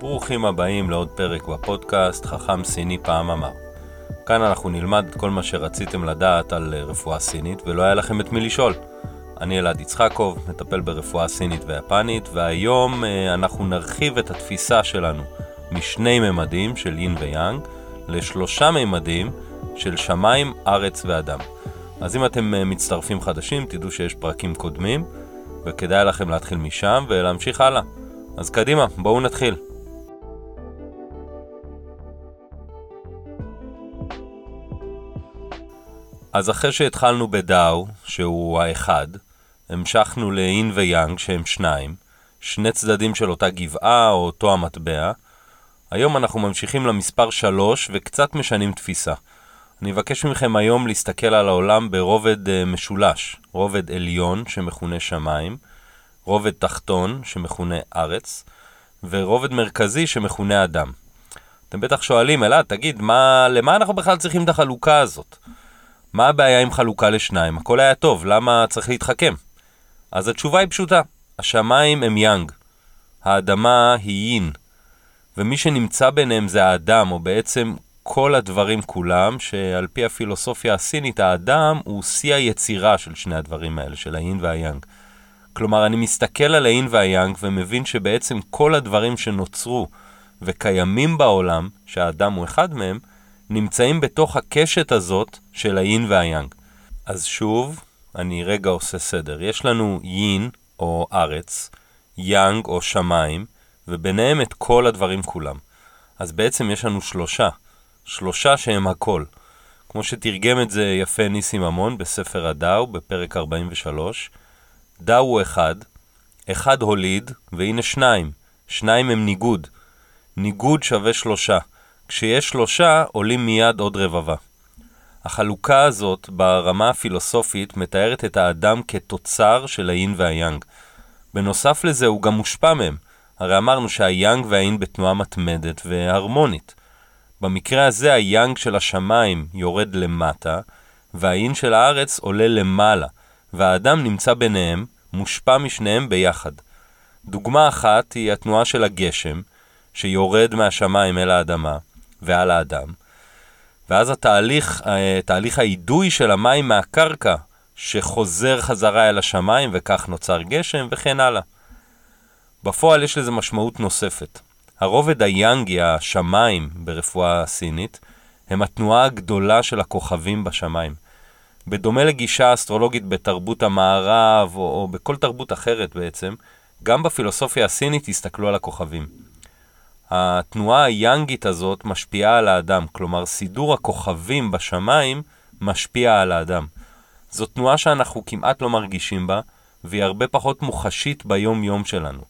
ברוכים הבאים לעוד פרק בפודקאסט חכם סיני פעם אמר. כאן אנחנו נלמד את כל מה שרציתם לדעת על אה, רפואה סינית ולא היה לכם את מי לשאול. אני אלעד יצחקוב, מטפל ברפואה סינית ויפנית, והיום אה, אנחנו נרחיב את התפיסה שלנו משני ממדים של יין ויאנג לשלושה ממדים של שמיים, ארץ ואדם. אז אם אתם אה, מצטרפים חדשים, תדעו שיש פרקים קודמים, וכדאי לכם להתחיל משם ולהמשיך הלאה. אז קדימה, בואו נתחיל. אז אחרי שהתחלנו בדאו, שהוא האחד, המשכנו לאין ויאנג, שהם שניים, שני צדדים של אותה גבעה או אותו המטבע. היום אנחנו ממשיכים למספר שלוש וקצת משנים תפיסה. אני אבקש מכם היום להסתכל על העולם ברובד uh, משולש, רובד עליון שמכונה שמיים, רובד תחתון שמכונה ארץ, ורובד מרכזי שמכונה אדם. אתם בטח שואלים, אלעד, תגיד, מה, למה אנחנו בכלל צריכים את החלוקה הזאת? מה הבעיה עם חלוקה לשניים? הכל היה טוב, למה צריך להתחכם? אז התשובה היא פשוטה, השמיים הם יאנג, האדמה היא יין, ומי שנמצא ביניהם זה האדם, או בעצם כל הדברים כולם, שעל פי הפילוסופיה הסינית, האדם הוא שיא היצירה של שני הדברים האלה, של האין והיאנג. כלומר, אני מסתכל על האין והיאנג ומבין שבעצם כל הדברים שנוצרו וקיימים בעולם, שהאדם הוא אחד מהם, נמצאים בתוך הקשת הזאת של האין והיאנג. אז שוב, אני רגע עושה סדר. יש לנו יין או ארץ, יאנג או שמיים, וביניהם את כל הדברים כולם. אז בעצם יש לנו שלושה, שלושה שהם הכל. כמו שתרגם את זה יפה ניסים ממון בספר הדאו, בפרק 43, דאו הוא אחד, אחד הוליד, והנה שניים, שניים הם ניגוד. ניגוד שווה שלושה. כשיש שלושה, עולים מיד עוד רבבה. החלוקה הזאת ברמה הפילוסופית מתארת את האדם כתוצר של האין והיאנג. בנוסף לזה הוא גם מושפע מהם. הרי אמרנו שהיאנג והאין בתנועה מתמדת והרמונית. במקרה הזה היאנג של השמיים יורד למטה, והאין של הארץ עולה למעלה, והאדם נמצא ביניהם, מושפע משניהם ביחד. דוגמה אחת היא התנועה של הגשם, שיורד מהשמיים אל האדמה ועל האדם, ואז התהליך, אה, תהליך האידוי של המים מהקרקע, שחוזר חזרה אל השמיים וכך נוצר גשם וכן הלאה. בפועל יש לזה משמעות נוספת. הרובד היאנגי, השמיים ברפואה הסינית, הם התנועה הגדולה של הכוכבים בשמיים. בדומה לגישה אסטרולוגית בתרבות המערב, או, או בכל תרבות אחרת בעצם, גם בפילוסופיה הסינית הסתכלו על הכוכבים. התנועה היאנגית הזאת משפיעה על האדם, כלומר סידור הכוכבים בשמיים משפיע על האדם. זו תנועה שאנחנו כמעט לא מרגישים בה, והיא הרבה פחות מוחשית ביום-יום שלנו.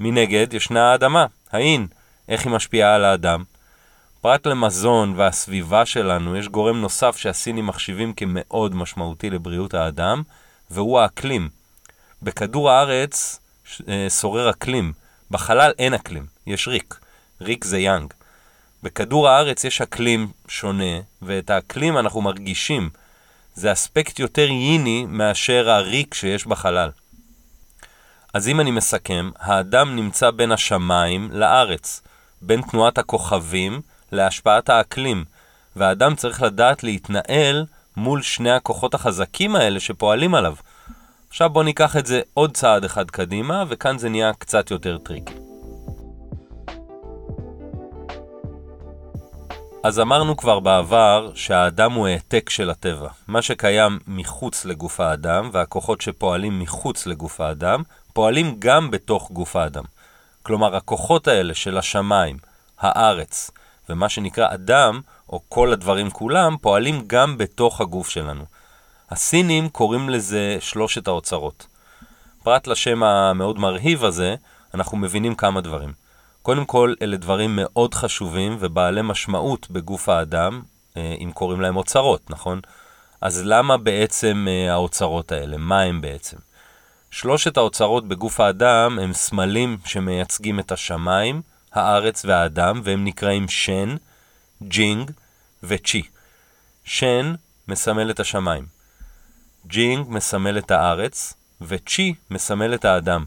מנגד, ישנה האדמה, האין, איך היא משפיעה על האדם. פרט למזון והסביבה שלנו, יש גורם נוסף שהסינים מחשיבים כמאוד משמעותי לבריאות האדם, והוא האקלים. בכדור הארץ אה, שורר אקלים, בחלל אין אקלים, יש ריק. ריק זה יאנג. בכדור הארץ יש אקלים שונה, ואת האקלים אנחנו מרגישים. זה אספקט יותר ייני מאשר הריק שיש בחלל. אז אם אני מסכם, האדם נמצא בין השמיים לארץ, בין תנועת הכוכבים להשפעת האקלים, והאדם צריך לדעת להתנהל מול שני הכוחות החזקים האלה שפועלים עליו. עכשיו בואו ניקח את זה עוד צעד אחד קדימה, וכאן זה נהיה קצת יותר טריקי. אז אמרנו כבר בעבר שהאדם הוא העתק של הטבע. מה שקיים מחוץ לגוף האדם, והכוחות שפועלים מחוץ לגוף האדם, פועלים גם בתוך גוף האדם. כלומר, הכוחות האלה של השמיים, הארץ, ומה שנקרא אדם, או כל הדברים כולם, פועלים גם בתוך הגוף שלנו. הסינים קוראים לזה שלושת האוצרות. פרט לשם המאוד מרהיב הזה, אנחנו מבינים כמה דברים. קודם כל, אלה דברים מאוד חשובים ובעלי משמעות בגוף האדם, אה, אם קוראים להם אוצרות, נכון? אז למה בעצם אה, האוצרות האלה? מה הם בעצם? שלושת האוצרות בגוף האדם הם סמלים שמייצגים את השמיים, הארץ והאדם, והם נקראים שן, ג'ינג וצ'י. שן מסמל את השמיים, ג'ינג מסמל את הארץ, וצ'י מסמל את האדם.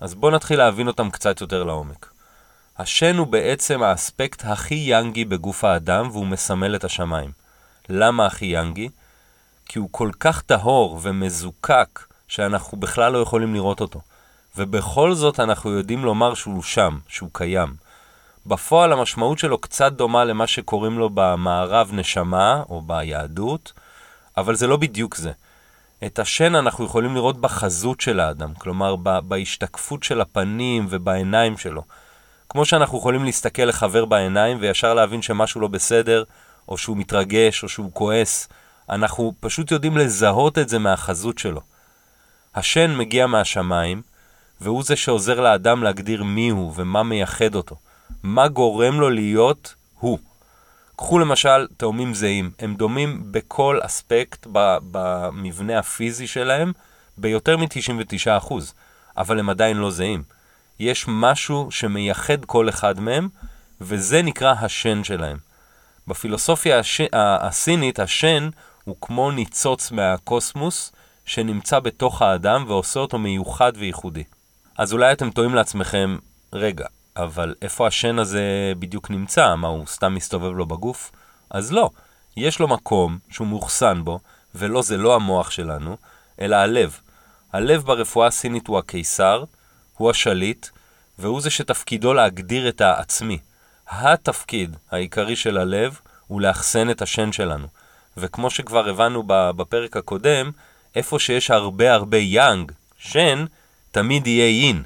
אז בואו נתחיל להבין אותם קצת יותר לעומק. השן הוא בעצם האספקט הכי יאנגי בגוף האדם, והוא מסמל את השמיים. למה הכי יאנגי? כי הוא כל כך טהור ומזוקק, שאנחנו בכלל לא יכולים לראות אותו. ובכל זאת אנחנו יודעים לומר שהוא שם, שהוא קיים. בפועל המשמעות שלו קצת דומה למה שקוראים לו במערב נשמה, או ביהדות, אבל זה לא בדיוק זה. את השן אנחנו יכולים לראות בחזות של האדם, כלומר בהשתקפות של הפנים ובעיניים שלו. כמו שאנחנו יכולים להסתכל לחבר בעיניים וישר להבין שמשהו לא בסדר, או שהוא מתרגש, או שהוא כועס, אנחנו פשוט יודעים לזהות את זה מהחזות שלו. השן מגיע מהשמיים, והוא זה שעוזר לאדם להגדיר מי הוא ומה מייחד אותו. מה גורם לו להיות הוא. קחו למשל תאומים זהים, הם דומים בכל אספקט במבנה הפיזי שלהם ביותר מ-99%, אבל הם עדיין לא זהים. יש משהו שמייחד כל אחד מהם, וזה נקרא השן שלהם. בפילוסופיה הש... הסינית, השן הוא כמו ניצוץ מהקוסמוס שנמצא בתוך האדם ועושה אותו מיוחד וייחודי. אז אולי אתם טועים לעצמכם, רגע, אבל איפה השן הזה בדיוק נמצא? מה, הוא סתם מסתובב לו בגוף? אז לא, יש לו מקום שהוא מאוחסן בו, ולא, זה לא המוח שלנו, אלא הלב. הלב ברפואה הסינית הוא הקיסר, הוא השליט, והוא זה שתפקידו להגדיר את העצמי. התפקיד העיקרי של הלב הוא לאחסן את השן שלנו. וכמו שכבר הבנו בפרק הקודם, איפה שיש הרבה הרבה יאנג, שן, תמיד יהיה יין.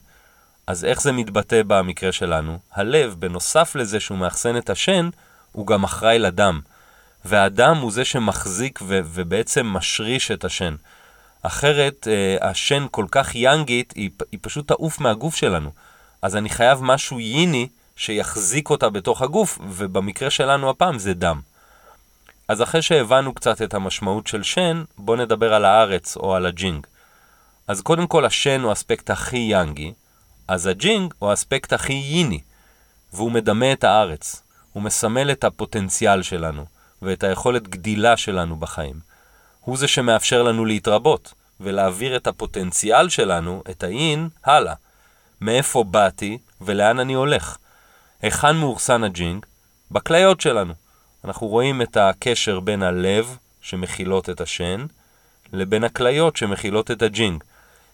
אז איך זה מתבטא במקרה שלנו? הלב, בנוסף לזה שהוא מאחסן את השן, הוא גם אחראי לדם. והדם הוא זה שמחזיק ו- ובעצם משריש את השן. אחרת, אה, השן כל כך יאנגית, היא, היא פשוט תעוף מהגוף שלנו. אז אני חייב משהו ייני שיחזיק אותה בתוך הגוף, ובמקרה שלנו הפעם זה דם. אז אחרי שהבנו קצת את המשמעות של שן, בואו נדבר על הארץ או על הג'ינג. אז קודם כל השן הוא האספקט הכי יאנגי, אז הג'ינג הוא האספקט הכי ייני, והוא מדמה את הארץ. הוא מסמל את הפוטנציאל שלנו, ואת היכולת גדילה שלנו בחיים. הוא זה שמאפשר לנו להתרבות, ולהעביר את הפוטנציאל שלנו, את האין, הלאה. מאיפה באתי ולאן אני הולך. היכן מאוחסן הג'ינג? בכליות שלנו. אנחנו רואים את הקשר בין הלב, שמכילות את השן, לבין הכליות שמכילות את הג'ינג.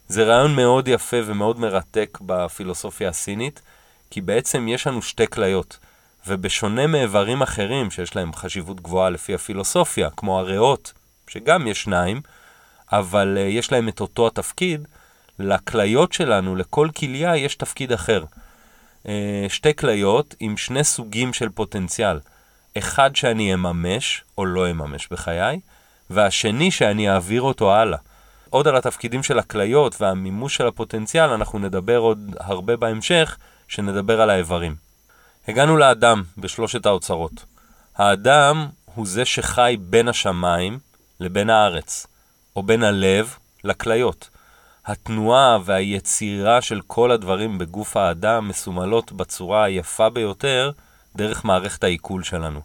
זה רעיון מאוד יפה ומאוד מרתק בפילוסופיה הסינית, כי בעצם יש לנו שתי כליות, ובשונה מאיברים אחרים שיש להם חשיבות גבוהה לפי הפילוסופיה, כמו הריאות, שגם יש שניים, אבל uh, יש להם את אותו התפקיד, לכליות שלנו, לכל כליה, יש תפקיד אחר. Uh, שתי כליות עם שני סוגים של פוטנציאל. אחד שאני אממש או לא אממש בחיי, והשני שאני אעביר אותו הלאה. עוד על התפקידים של הכליות והמימוש של הפוטנציאל, אנחנו נדבר עוד הרבה בהמשך, שנדבר על האיברים. הגענו לאדם בשלושת האוצרות. האדם הוא זה שחי בין השמיים לבין הארץ, או בין הלב לכליות. התנועה והיצירה של כל הדברים בגוף האדם מסומלות בצורה היפה ביותר דרך מערכת העיכול שלנו.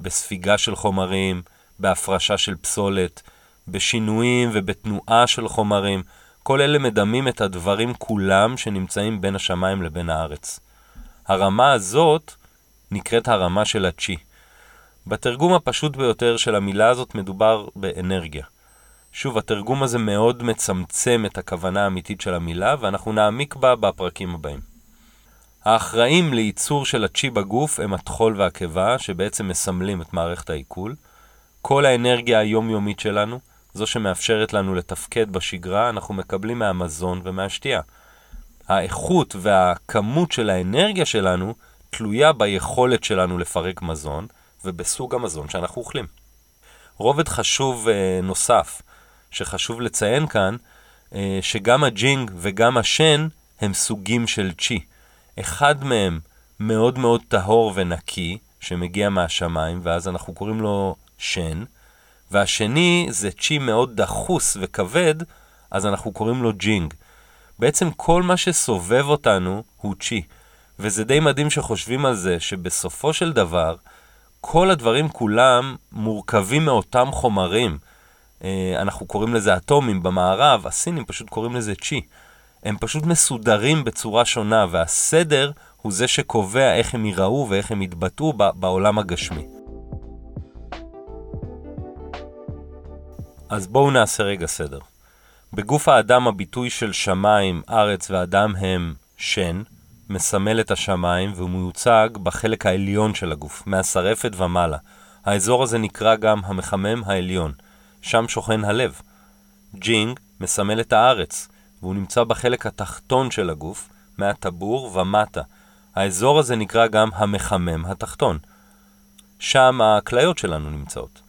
בספיגה של חומרים, בהפרשה של פסולת, בשינויים ובתנועה של חומרים. כל אלה מדמים את הדברים כולם שנמצאים בין השמיים לבין הארץ. הרמה הזאת נקראת הרמה של הצ'י. בתרגום הפשוט ביותר של המילה הזאת מדובר באנרגיה. שוב, התרגום הזה מאוד מצמצם את הכוונה האמיתית של המילה, ואנחנו נעמיק בה בפרקים הבאים. האחראים לייצור של הצ'י בגוף הם הטחול והקיבה, שבעצם מסמלים את מערכת העיכול. כל האנרגיה היומיומית שלנו, זו שמאפשרת לנו לתפקד בשגרה, אנחנו מקבלים מהמזון ומהשתייה. האיכות והכמות של האנרגיה שלנו תלויה ביכולת שלנו לפרק מזון ובסוג המזון שאנחנו אוכלים. רובד חשוב אה, נוסף שחשוב לציין כאן, אה, שגם הג'ינג וגם השן הם סוגים של צ'י. אחד מהם מאוד מאוד טהור ונקי, שמגיע מהשמיים, ואז אנחנו קוראים לו שן, והשני זה צ'י מאוד דחוס וכבד, אז אנחנו קוראים לו ג'ינג. בעצם כל מה שסובב אותנו הוא צ'י, וזה די מדהים שחושבים על זה, שבסופו של דבר, כל הדברים כולם מורכבים מאותם חומרים. אה, אנחנו קוראים לזה אטומים במערב, הסינים פשוט קוראים לזה צ'י. הם פשוט מסודרים בצורה שונה, והסדר הוא זה שקובע איך הם ייראו ואיך הם יתבטאו בעולם הגשמי. אז בואו נעשה רגע סדר. בגוף האדם הביטוי של שמיים, ארץ ואדם הם שן, מסמל את השמיים והוא מיוצג בחלק העליון של הגוף, מהשרפת ומעלה. האזור הזה נקרא גם המחמם העליון, שם שוכן הלב. ג'ינג מסמל את הארץ, והוא נמצא בחלק התחתון של הגוף, מהטבור ומטה. האזור הזה נקרא גם המחמם התחתון. שם הכליות שלנו נמצאות.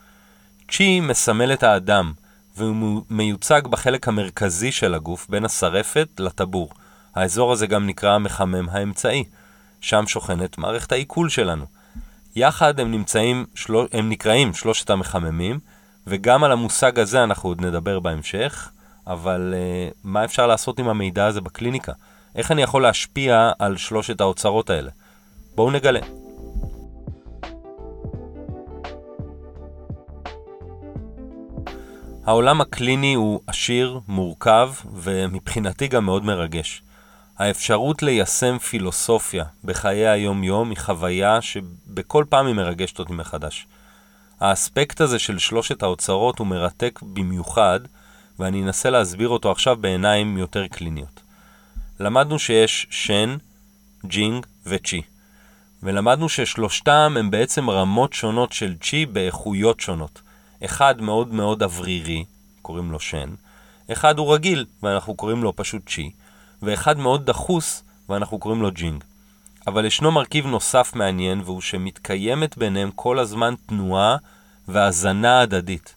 צ'י מסמל את האדם, והוא מיוצג בחלק המרכזי של הגוף, בין השרפת לטבור. האזור הזה גם נקרא המחמם האמצעי. שם שוכנת מערכת העיכול שלנו. יחד הם, נמצאים. הם נקראים שלושת המחממים, וגם על המושג הזה אנחנו עוד נדבר בהמשך, אבל uh, מה אפשר לעשות עם המידע הזה בקליניקה? איך אני יכול להשפיע על שלושת האוצרות האלה? בואו נגלה. העולם הקליני הוא עשיר, מורכב, ומבחינתי גם מאוד מרגש. האפשרות ליישם פילוסופיה בחיי היום-יום היא חוויה שבכל פעם היא מרגשת אותי מחדש. האספקט הזה של שלושת האוצרות הוא מרתק במיוחד, ואני אנסה להסביר אותו עכשיו בעיניים יותר קליניות. למדנו שיש שן, ג'ינג וצ'י. ולמדנו ששלושתם הם בעצם רמות שונות של צ'י באיכויות שונות. אחד מאוד מאוד אוורירי, קוראים לו שן, אחד הוא רגיל, ואנחנו קוראים לו פשוט צ'י, ואחד מאוד דחוס, ואנחנו קוראים לו ג'ינג. אבל ישנו מרכיב נוסף מעניין, והוא שמתקיימת ביניהם כל הזמן תנועה והזנה הדדית.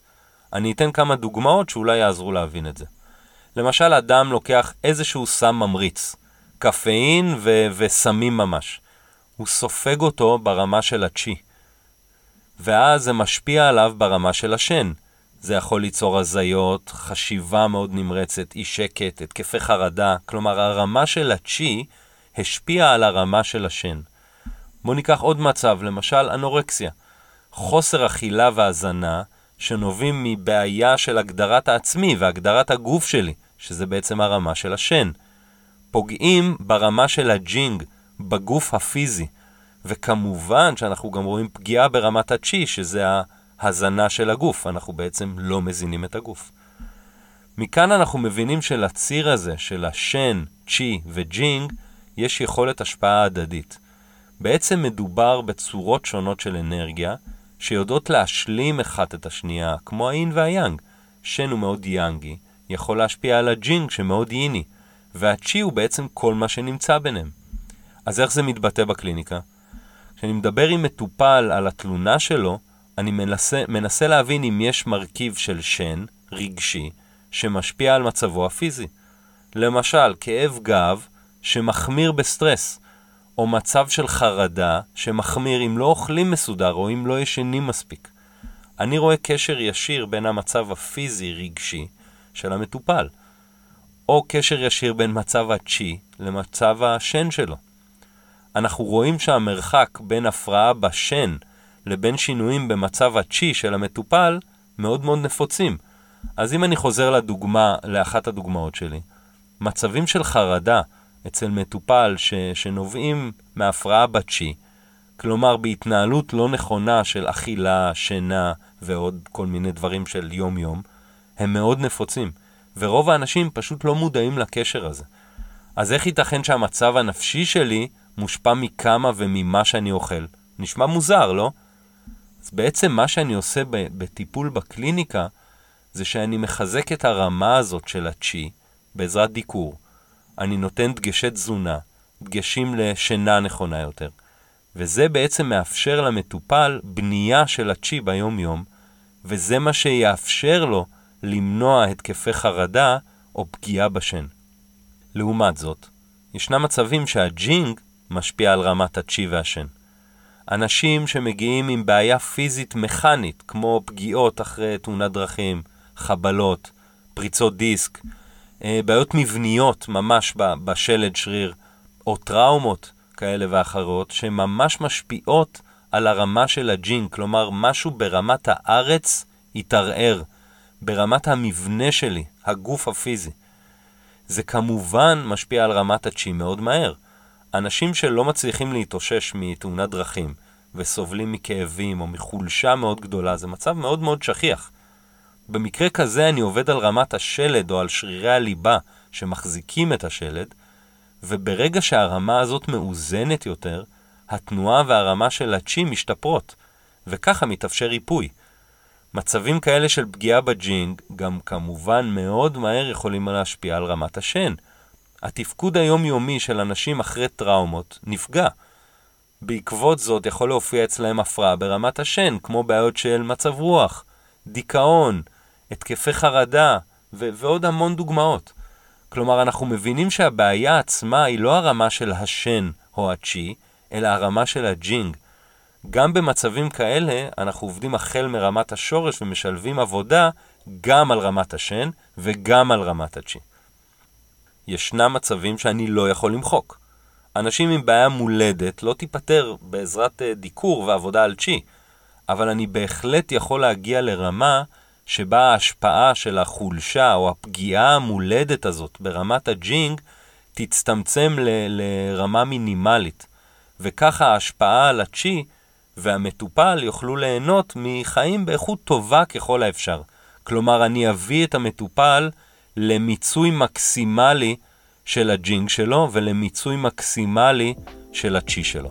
אני אתן כמה דוגמאות שאולי יעזרו להבין את זה. למשל, אדם לוקח איזשהו סם ממריץ, קפאין ו- וסמים ממש. הוא סופג אותו ברמה של הצ'י. ואז זה משפיע עליו ברמה של השן. זה יכול ליצור הזיות, חשיבה מאוד נמרצת, אי שקט, התקפי חרדה. כלומר, הרמה של הצ'י השפיעה על הרמה של השן. בואו ניקח עוד מצב, למשל אנורקסיה. חוסר אכילה והזנה שנובעים מבעיה של הגדרת העצמי והגדרת הגוף שלי, שזה בעצם הרמה של השן. פוגעים ברמה של הג'ינג, בגוף הפיזי. וכמובן שאנחנו גם רואים פגיעה ברמת הצ'י, שזה ההזנה של הגוף, אנחנו בעצם לא מזינים את הגוף. מכאן אנחנו מבינים שלציר הזה, של השן, צ'י וג'ינג, יש יכולת השפעה הדדית. בעצם מדובר בצורות שונות של אנרגיה, שיודעות להשלים אחת את השנייה, כמו היין והיאנג. שן הוא מאוד יאנגי, יכול להשפיע על הג'ינג שמאוד ייני, והצ'י הוא בעצם כל מה שנמצא ביניהם. אז איך זה מתבטא בקליניקה? כשאני מדבר עם מטופל על התלונה שלו, אני מנסה, מנסה להבין אם יש מרכיב של שן, רגשי, שמשפיע על מצבו הפיזי. למשל, כאב גב שמחמיר בסטרס, או מצב של חרדה שמחמיר אם לא אוכלים מסודר או אם לא ישנים מספיק. אני רואה קשר ישיר בין המצב הפיזי-רגשי של המטופל, או קשר ישיר בין מצב הצ'י למצב השן שלו. אנחנו רואים שהמרחק בין הפרעה בשן לבין שינויים במצב הצ'י של המטופל מאוד מאוד נפוצים. אז אם אני חוזר לדוגמה, לאחת הדוגמאות שלי, מצבים של חרדה אצל מטופל ש, שנובעים מהפרעה בצ'י, כלומר בהתנהלות לא נכונה של אכילה, שינה ועוד כל מיני דברים של יום-יום, הם מאוד נפוצים, ורוב האנשים פשוט לא מודעים לקשר הזה. אז איך ייתכן שהמצב הנפשי שלי מושפע מכמה וממה שאני אוכל? נשמע מוזר, לא? אז בעצם מה שאני עושה בטיפול בקליניקה, זה שאני מחזק את הרמה הזאת של הצ'י בעזרת דיקור. אני נותן דגשי תזונה, דגשים לשינה נכונה יותר. וזה בעצם מאפשר למטופל בנייה של הצ'י ביום-יום, וזה מה שיאפשר לו למנוע התקפי חרדה או פגיעה בשן. לעומת זאת, ישנם מצבים שהג'ינג משפיע על רמת הצ'י והשן. אנשים שמגיעים עם בעיה פיזית מכנית, כמו פגיעות אחרי תאונת דרכים, חבלות, פריצות דיסק, אה, בעיות מבניות ממש בשלד שריר, או טראומות כאלה ואחרות, שממש משפיעות על הרמה של הג'ין, כלומר משהו ברמת הארץ התערער, ברמת המבנה שלי, הגוף הפיזי. זה כמובן משפיע על רמת הצ'י מאוד מהר. אנשים שלא מצליחים להתאושש מתאונת דרכים וסובלים מכאבים או מחולשה מאוד גדולה, זה מצב מאוד מאוד שכיח. במקרה כזה אני עובד על רמת השלד או על שרירי הליבה שמחזיקים את השלד, וברגע שהרמה הזאת מאוזנת יותר, התנועה והרמה של הצ'י משתפרות, וככה מתאפשר ריפוי. מצבים כאלה של פגיעה בג'ינג גם כמובן מאוד מהר יכולים להשפיע על רמת השן. התפקוד היומיומי של אנשים אחרי טראומות נפגע. בעקבות זאת יכול להופיע אצלהם הפרעה ברמת השן, כמו בעיות של מצב רוח, דיכאון, התקפי חרדה, ו- ועוד המון דוגמאות. כלומר, אנחנו מבינים שהבעיה עצמה היא לא הרמה של השן או הצ'י, אלא הרמה של הג'ינג. גם במצבים כאלה, אנחנו עובדים החל מרמת השורש ומשלבים עבודה גם על רמת השן וגם על רמת הצ'י. ישנם מצבים שאני לא יכול למחוק. אנשים עם בעיה מולדת לא תיפטר בעזרת אה, דיקור ועבודה על צ'י, אבל אני בהחלט יכול להגיע לרמה שבה ההשפעה של החולשה או הפגיעה המולדת הזאת ברמת הג'ינג תצטמצם ל- לרמה מינימלית, וככה ההשפעה על הצ'י והמטופל יוכלו ליהנות מחיים באיכות טובה ככל האפשר. כלומר, אני אביא את המטופל למיצוי מקסימלי של הג'ינג שלו ולמיצוי מקסימלי של הצ'י שלו.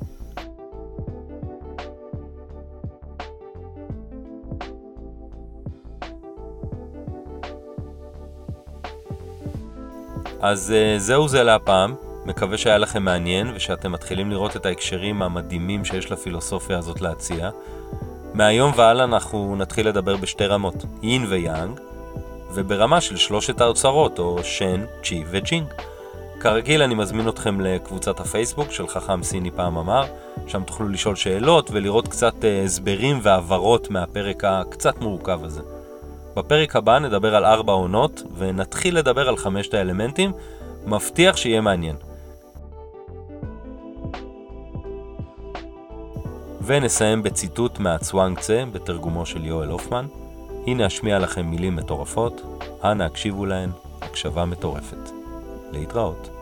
אז uh, זהו זה להפעם, מקווה שהיה לכם מעניין ושאתם מתחילים לראות את ההקשרים המדהימים שיש לפילוסופיה הזאת להציע. מהיום והלאה אנחנו נתחיל לדבר בשתי רמות, יין ויאנג, וברמה של שלושת האוצרות, או שן, צ'י וג'ינג. כרגיל אני מזמין אתכם לקבוצת הפייסבוק של חכם סיני פעם אמר, שם תוכלו לשאול שאלות ולראות קצת uh, הסברים והבהרות מהפרק הקצת מורכב הזה. בפרק הבא נדבר על ארבע עונות, ונתחיל לדבר על חמשת האלמנטים, מבטיח שיהיה מעניין. ונסיים בציטוט מהצוואנגצה בתרגומו של יואל הופמן. הנה אשמיע לכם מילים מטורפות, אנא הקשיבו להן, הקשבה מטורפת. להתראות.